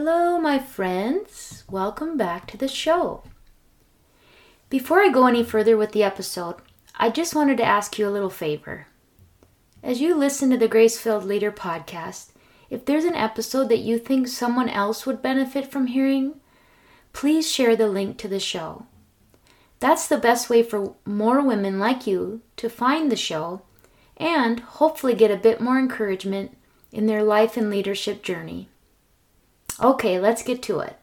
Hello, my friends. Welcome back to the show. Before I go any further with the episode, I just wanted to ask you a little favor. As you listen to the Grace Filled Leader podcast, if there's an episode that you think someone else would benefit from hearing, please share the link to the show. That's the best way for more women like you to find the show and hopefully get a bit more encouragement in their life and leadership journey. Okay, let's get to it.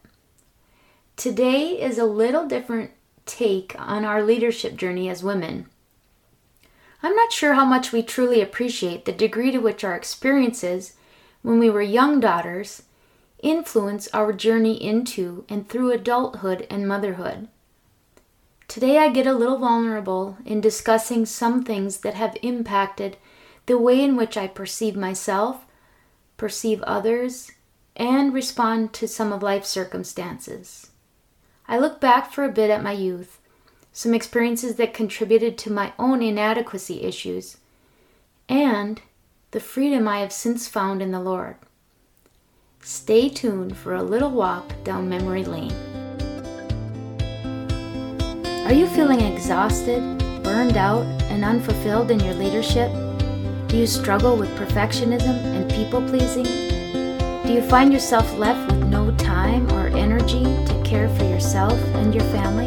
Today is a little different take on our leadership journey as women. I'm not sure how much we truly appreciate the degree to which our experiences when we were young daughters influence our journey into and through adulthood and motherhood. Today, I get a little vulnerable in discussing some things that have impacted the way in which I perceive myself, perceive others, and respond to some of life's circumstances. I look back for a bit at my youth, some experiences that contributed to my own inadequacy issues, and the freedom I have since found in the Lord. Stay tuned for a little walk down memory lane. Are you feeling exhausted, burned out, and unfulfilled in your leadership? Do you struggle with perfectionism and people pleasing? Do you find yourself left with no time or energy to care for yourself and your family?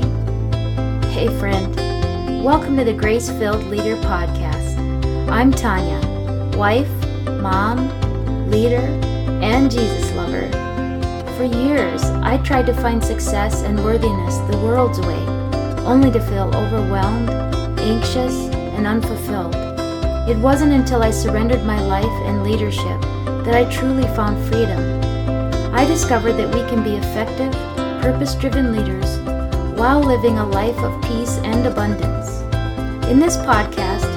Hey, friend, welcome to the Grace Filled Leader Podcast. I'm Tanya, wife, mom, leader, and Jesus lover. For years, I tried to find success and worthiness the world's way, only to feel overwhelmed, anxious, and unfulfilled. It wasn't until I surrendered my life and leadership that I truly found freedom. I discovered that we can be effective, purpose driven leaders while living a life of peace and abundance. In this podcast,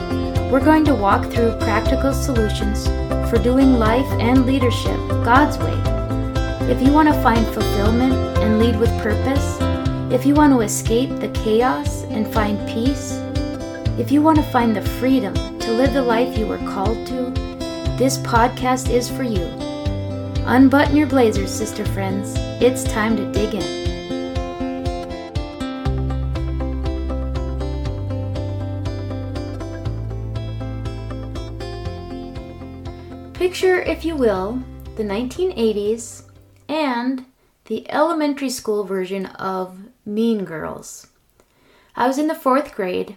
we're going to walk through practical solutions for doing life and leadership God's way. If you want to find fulfillment and lead with purpose, if you want to escape the chaos and find peace, if you want to find the freedom to live the life you were called to, this podcast is for you. Unbutton your blazers, sister friends. It's time to dig in. Picture, if you will, the 1980s and the elementary school version of Mean Girls. I was in the fourth grade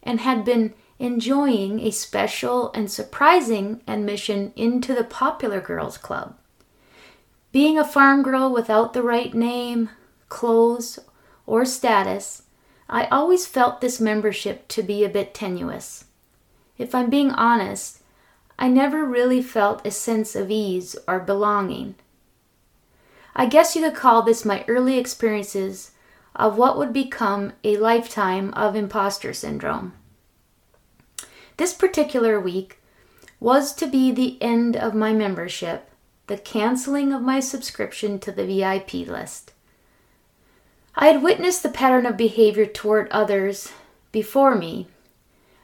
and had been enjoying a special and surprising admission into the Popular Girls Club. Being a farm girl without the right name, clothes, or status, I always felt this membership to be a bit tenuous. If I'm being honest, I never really felt a sense of ease or belonging. I guess you could call this my early experiences of what would become a lifetime of imposter syndrome. This particular week was to be the end of my membership, the canceling of my subscription to the VIP list. I had witnessed the pattern of behavior toward others before me.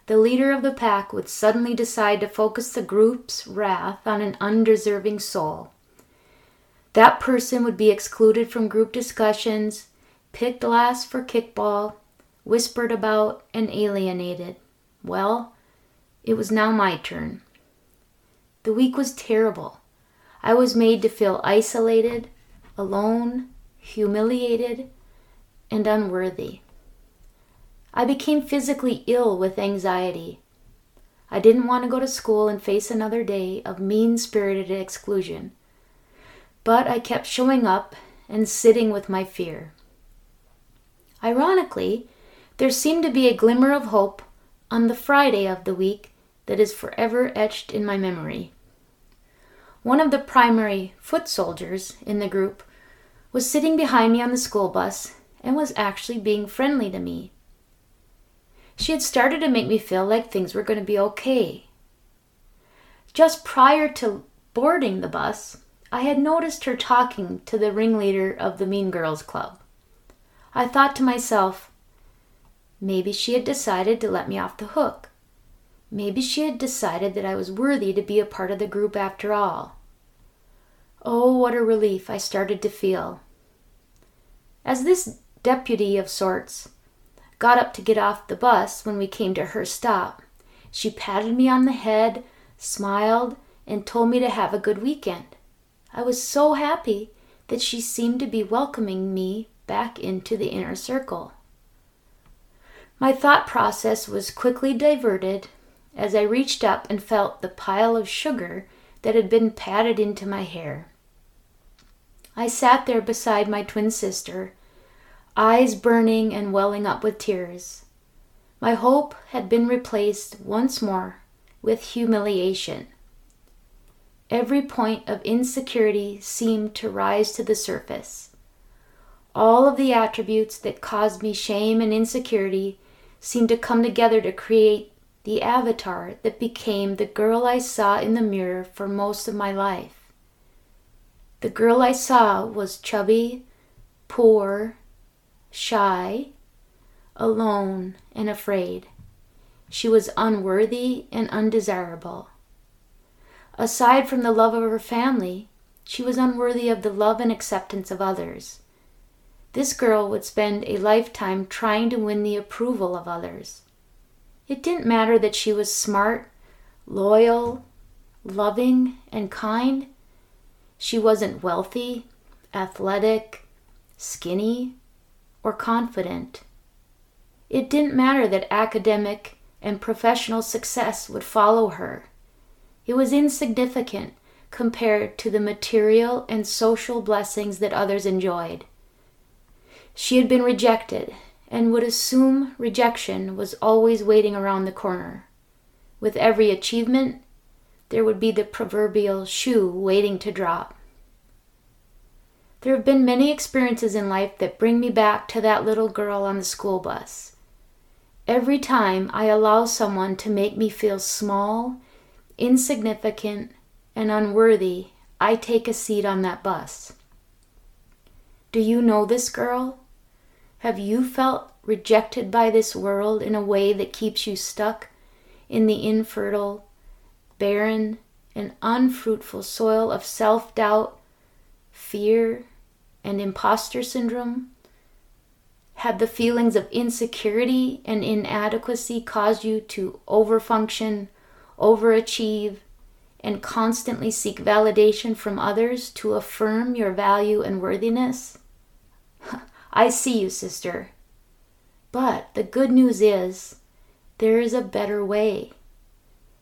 The leader of the pack would suddenly decide to focus the group's wrath on an undeserving soul. That person would be excluded from group discussions, picked last for kickball, whispered about, and alienated. Well, it was now my turn. The week was terrible. I was made to feel isolated, alone, humiliated, and unworthy. I became physically ill with anxiety. I didn't want to go to school and face another day of mean spirited exclusion. But I kept showing up and sitting with my fear. Ironically, there seemed to be a glimmer of hope on the Friday of the week that is forever etched in my memory. One of the primary foot soldiers in the group was sitting behind me on the school bus and was actually being friendly to me. She had started to make me feel like things were going to be okay. Just prior to boarding the bus, I had noticed her talking to the ringleader of the Mean Girls Club. I thought to myself, maybe she had decided to let me off the hook. Maybe she had decided that I was worthy to be a part of the group after all. Oh, what a relief I started to feel. As this deputy of sorts got up to get off the bus when we came to her stop, she patted me on the head, smiled, and told me to have a good weekend. I was so happy that she seemed to be welcoming me back into the inner circle. My thought process was quickly diverted as I reached up and felt the pile of sugar that had been patted into my hair. I sat there beside my twin sister, eyes burning and welling up with tears. My hope had been replaced once more with humiliation. Every point of insecurity seemed to rise to the surface. All of the attributes that caused me shame and insecurity seemed to come together to create the avatar that became the girl I saw in the mirror for most of my life. The girl I saw was chubby, poor, shy, alone, and afraid. She was unworthy and undesirable. Aside from the love of her family, she was unworthy of the love and acceptance of others. This girl would spend a lifetime trying to win the approval of others. It didn't matter that she was smart, loyal, loving, and kind. She wasn't wealthy, athletic, skinny, or confident. It didn't matter that academic and professional success would follow her. It was insignificant compared to the material and social blessings that others enjoyed. She had been rejected and would assume rejection was always waiting around the corner. With every achievement, there would be the proverbial shoe waiting to drop. There have been many experiences in life that bring me back to that little girl on the school bus. Every time I allow someone to make me feel small insignificant, and unworthy, I take a seat on that bus. Do you know this girl? Have you felt rejected by this world in a way that keeps you stuck in the infertile, barren, and unfruitful soil of self doubt, fear, and imposter syndrome? Have the feelings of insecurity and inadequacy caused you to overfunction overachieve, and constantly seek validation from others to affirm your value and worthiness? I see you, sister. But the good news is there is a better way.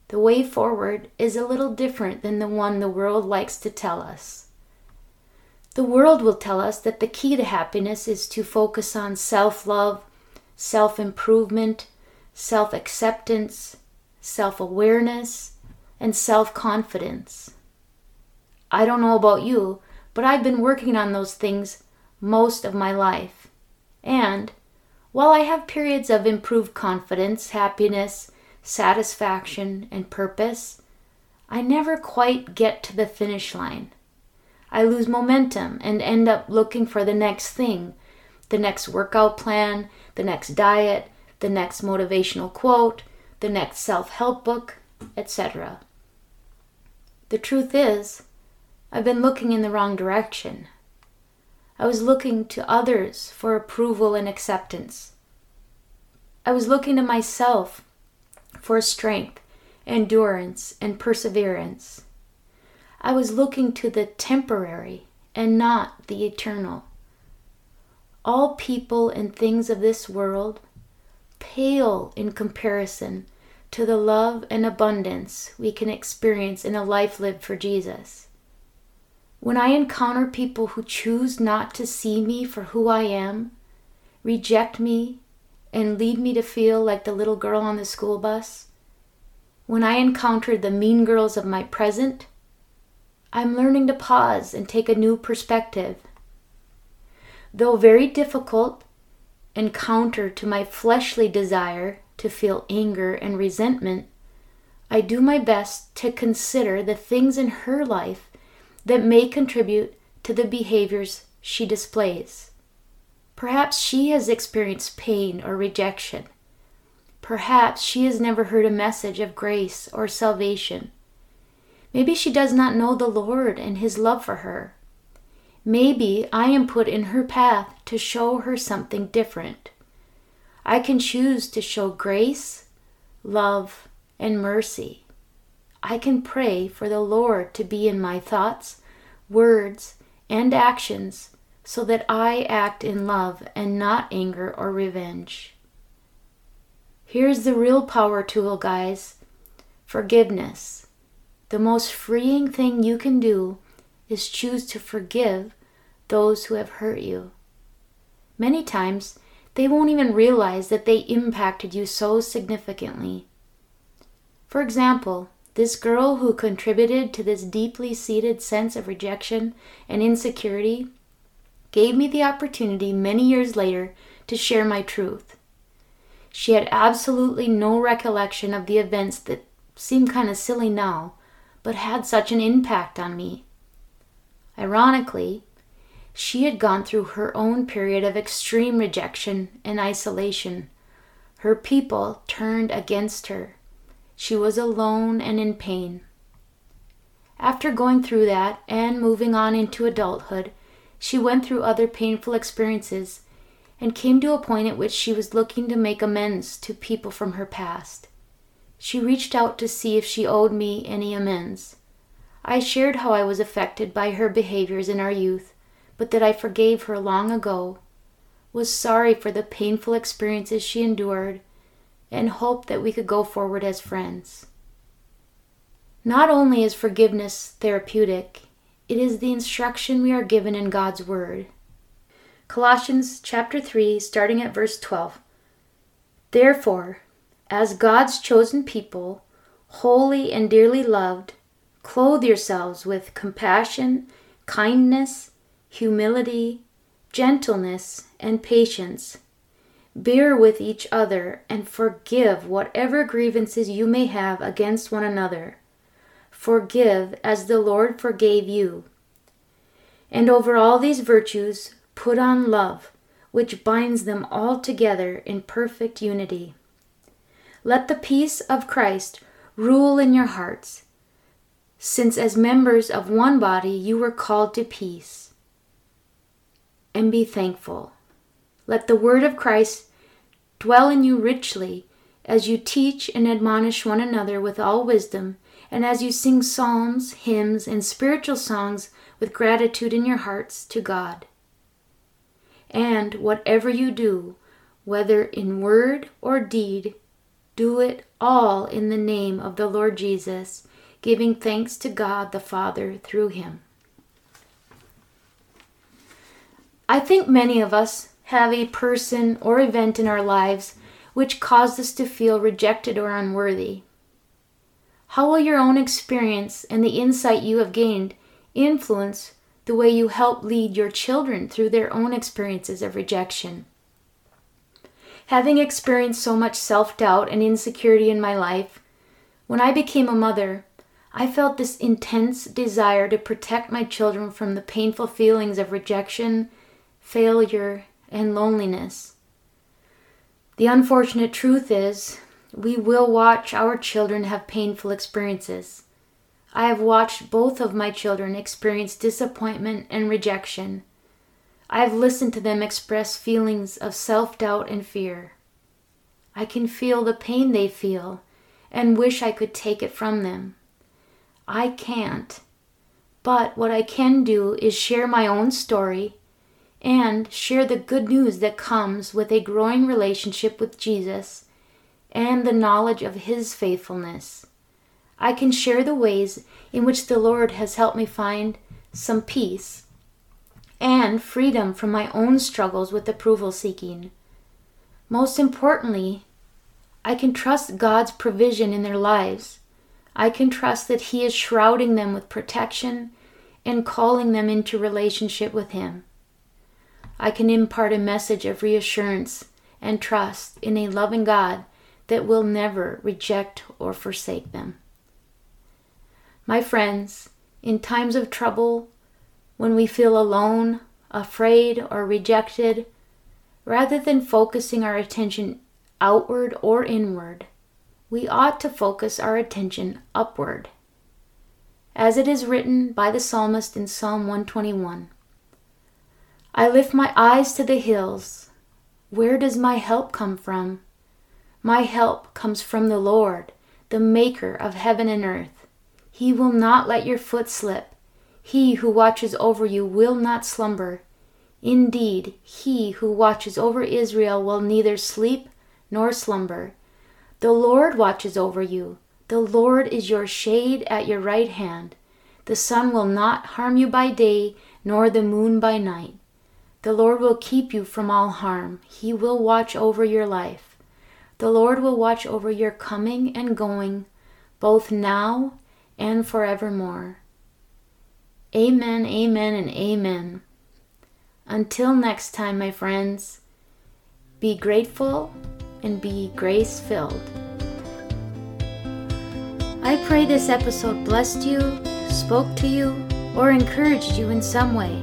The way forward is a little different than the one the world likes to tell us. The world will tell us that the key to happiness is to focus on self love, self improvement, self acceptance, self awareness, and self confidence. I don't know about you, but I've been working on those things most of my life. And while I have periods of improved confidence, happiness, satisfaction, and purpose, I never quite get to the finish line. I lose momentum and end up looking for the next thing the next workout plan, the next diet, the next motivational quote, the next self help book, etc. The truth is, I've been looking in the wrong direction. I was looking to others for approval and acceptance. I was looking to myself for strength, endurance, and perseverance. I was looking to the temporary and not the eternal. All people and things of this world pale in comparison to the love and abundance we can experience in a life lived for Jesus. When I encounter people who choose not to see me for who I am, reject me, and lead me to feel like the little girl on the school bus, when I encounter the mean girls of my present, I'm learning to pause and take a new perspective. Though very difficult and counter to my fleshly desire to feel anger and resentment, I do my best to consider the things in her life that may contribute to the behaviors she displays. Perhaps she has experienced pain or rejection. Perhaps she has never heard a message of grace or salvation. Maybe she does not know the Lord and His love for her. Maybe I am put in her path to show her something different. I can choose to show grace, love, and mercy. I can pray for the Lord to be in my thoughts, words, and actions so that I act in love and not anger or revenge. Here's the real power tool, guys forgiveness. The most freeing thing you can do is choose to forgive those who have hurt you. Many times, they won't even realize that they impacted you so significantly. For example, this girl who contributed to this deeply seated sense of rejection and insecurity gave me the opportunity many years later to share my truth. She had absolutely no recollection of the events that seem kind of silly now, but had such an impact on me. Ironically, she had gone through her own period of extreme rejection and isolation. Her people turned against her. She was alone and in pain. After going through that and moving on into adulthood, she went through other painful experiences and came to a point at which she was looking to make amends to people from her past. She reached out to see if she owed me any amends. I shared how I was affected by her behaviors in our youth, but that I forgave her long ago, was sorry for the painful experiences she endured, and hoped that we could go forward as friends. Not only is forgiveness therapeutic, it is the instruction we are given in God's Word. Colossians chapter 3, starting at verse 12. Therefore, as God's chosen people, holy and dearly loved, clothe yourselves with compassion, kindness, humility, gentleness, and patience. Bear with each other and forgive whatever grievances you may have against one another. Forgive as the Lord forgave you. And over all these virtues, Put on love, which binds them all together in perfect unity. Let the peace of Christ rule in your hearts, since as members of one body you were called to peace. And be thankful. Let the word of Christ dwell in you richly as you teach and admonish one another with all wisdom, and as you sing psalms, hymns, and spiritual songs with gratitude in your hearts to God. And whatever you do, whether in word or deed, do it all in the name of the Lord Jesus, giving thanks to God the Father through him. I think many of us have a person or event in our lives which caused us to feel rejected or unworthy. How will your own experience and the insight you have gained influence the way you help lead your children through their own experiences of rejection. Having experienced so much self doubt and insecurity in my life, when I became a mother, I felt this intense desire to protect my children from the painful feelings of rejection, failure, and loneliness. The unfortunate truth is, we will watch our children have painful experiences. I have watched both of my children experience disappointment and rejection. I have listened to them express feelings of self doubt and fear. I can feel the pain they feel and wish I could take it from them. I can't. But what I can do is share my own story and share the good news that comes with a growing relationship with Jesus and the knowledge of His faithfulness. I can share the ways in which the Lord has helped me find some peace and freedom from my own struggles with approval seeking. Most importantly, I can trust God's provision in their lives. I can trust that He is shrouding them with protection and calling them into relationship with Him. I can impart a message of reassurance and trust in a loving God that will never reject or forsake them. My friends, in times of trouble, when we feel alone, afraid, or rejected, rather than focusing our attention outward or inward, we ought to focus our attention upward. as it is written by the psalmist in Psalm 121. I lift my eyes to the hills. Where does my help come from? My help comes from the Lord, the Maker of heaven and earth. He will not let your foot slip. He who watches over you will not slumber. Indeed, he who watches over Israel will neither sleep nor slumber. The Lord watches over you. The Lord is your shade at your right hand. The sun will not harm you by day, nor the moon by night. The Lord will keep you from all harm. He will watch over your life. The Lord will watch over your coming and going, both now and forevermore. Amen, amen, and amen. Until next time, my friends, be grateful and be grace filled. I pray this episode blessed you, spoke to you, or encouraged you in some way.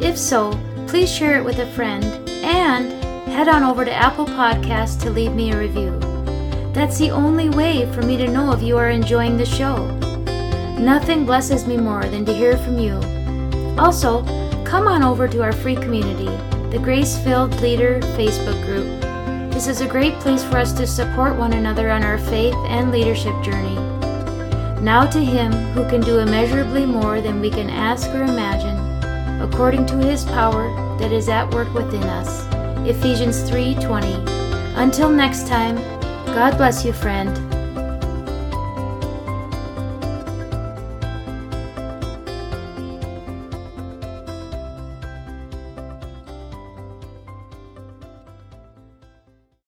If so, please share it with a friend and head on over to Apple Podcasts to leave me a review. That's the only way for me to know if you are enjoying the show. Nothing blesses me more than to hear from you. Also, come on over to our free community, the Grace Filled Leader Facebook group. This is a great place for us to support one another on our faith and leadership journey. Now to Him who can do immeasurably more than we can ask or imagine, according to His power that is at work within us. Ephesians 3:20. Until next time, God bless you, friend.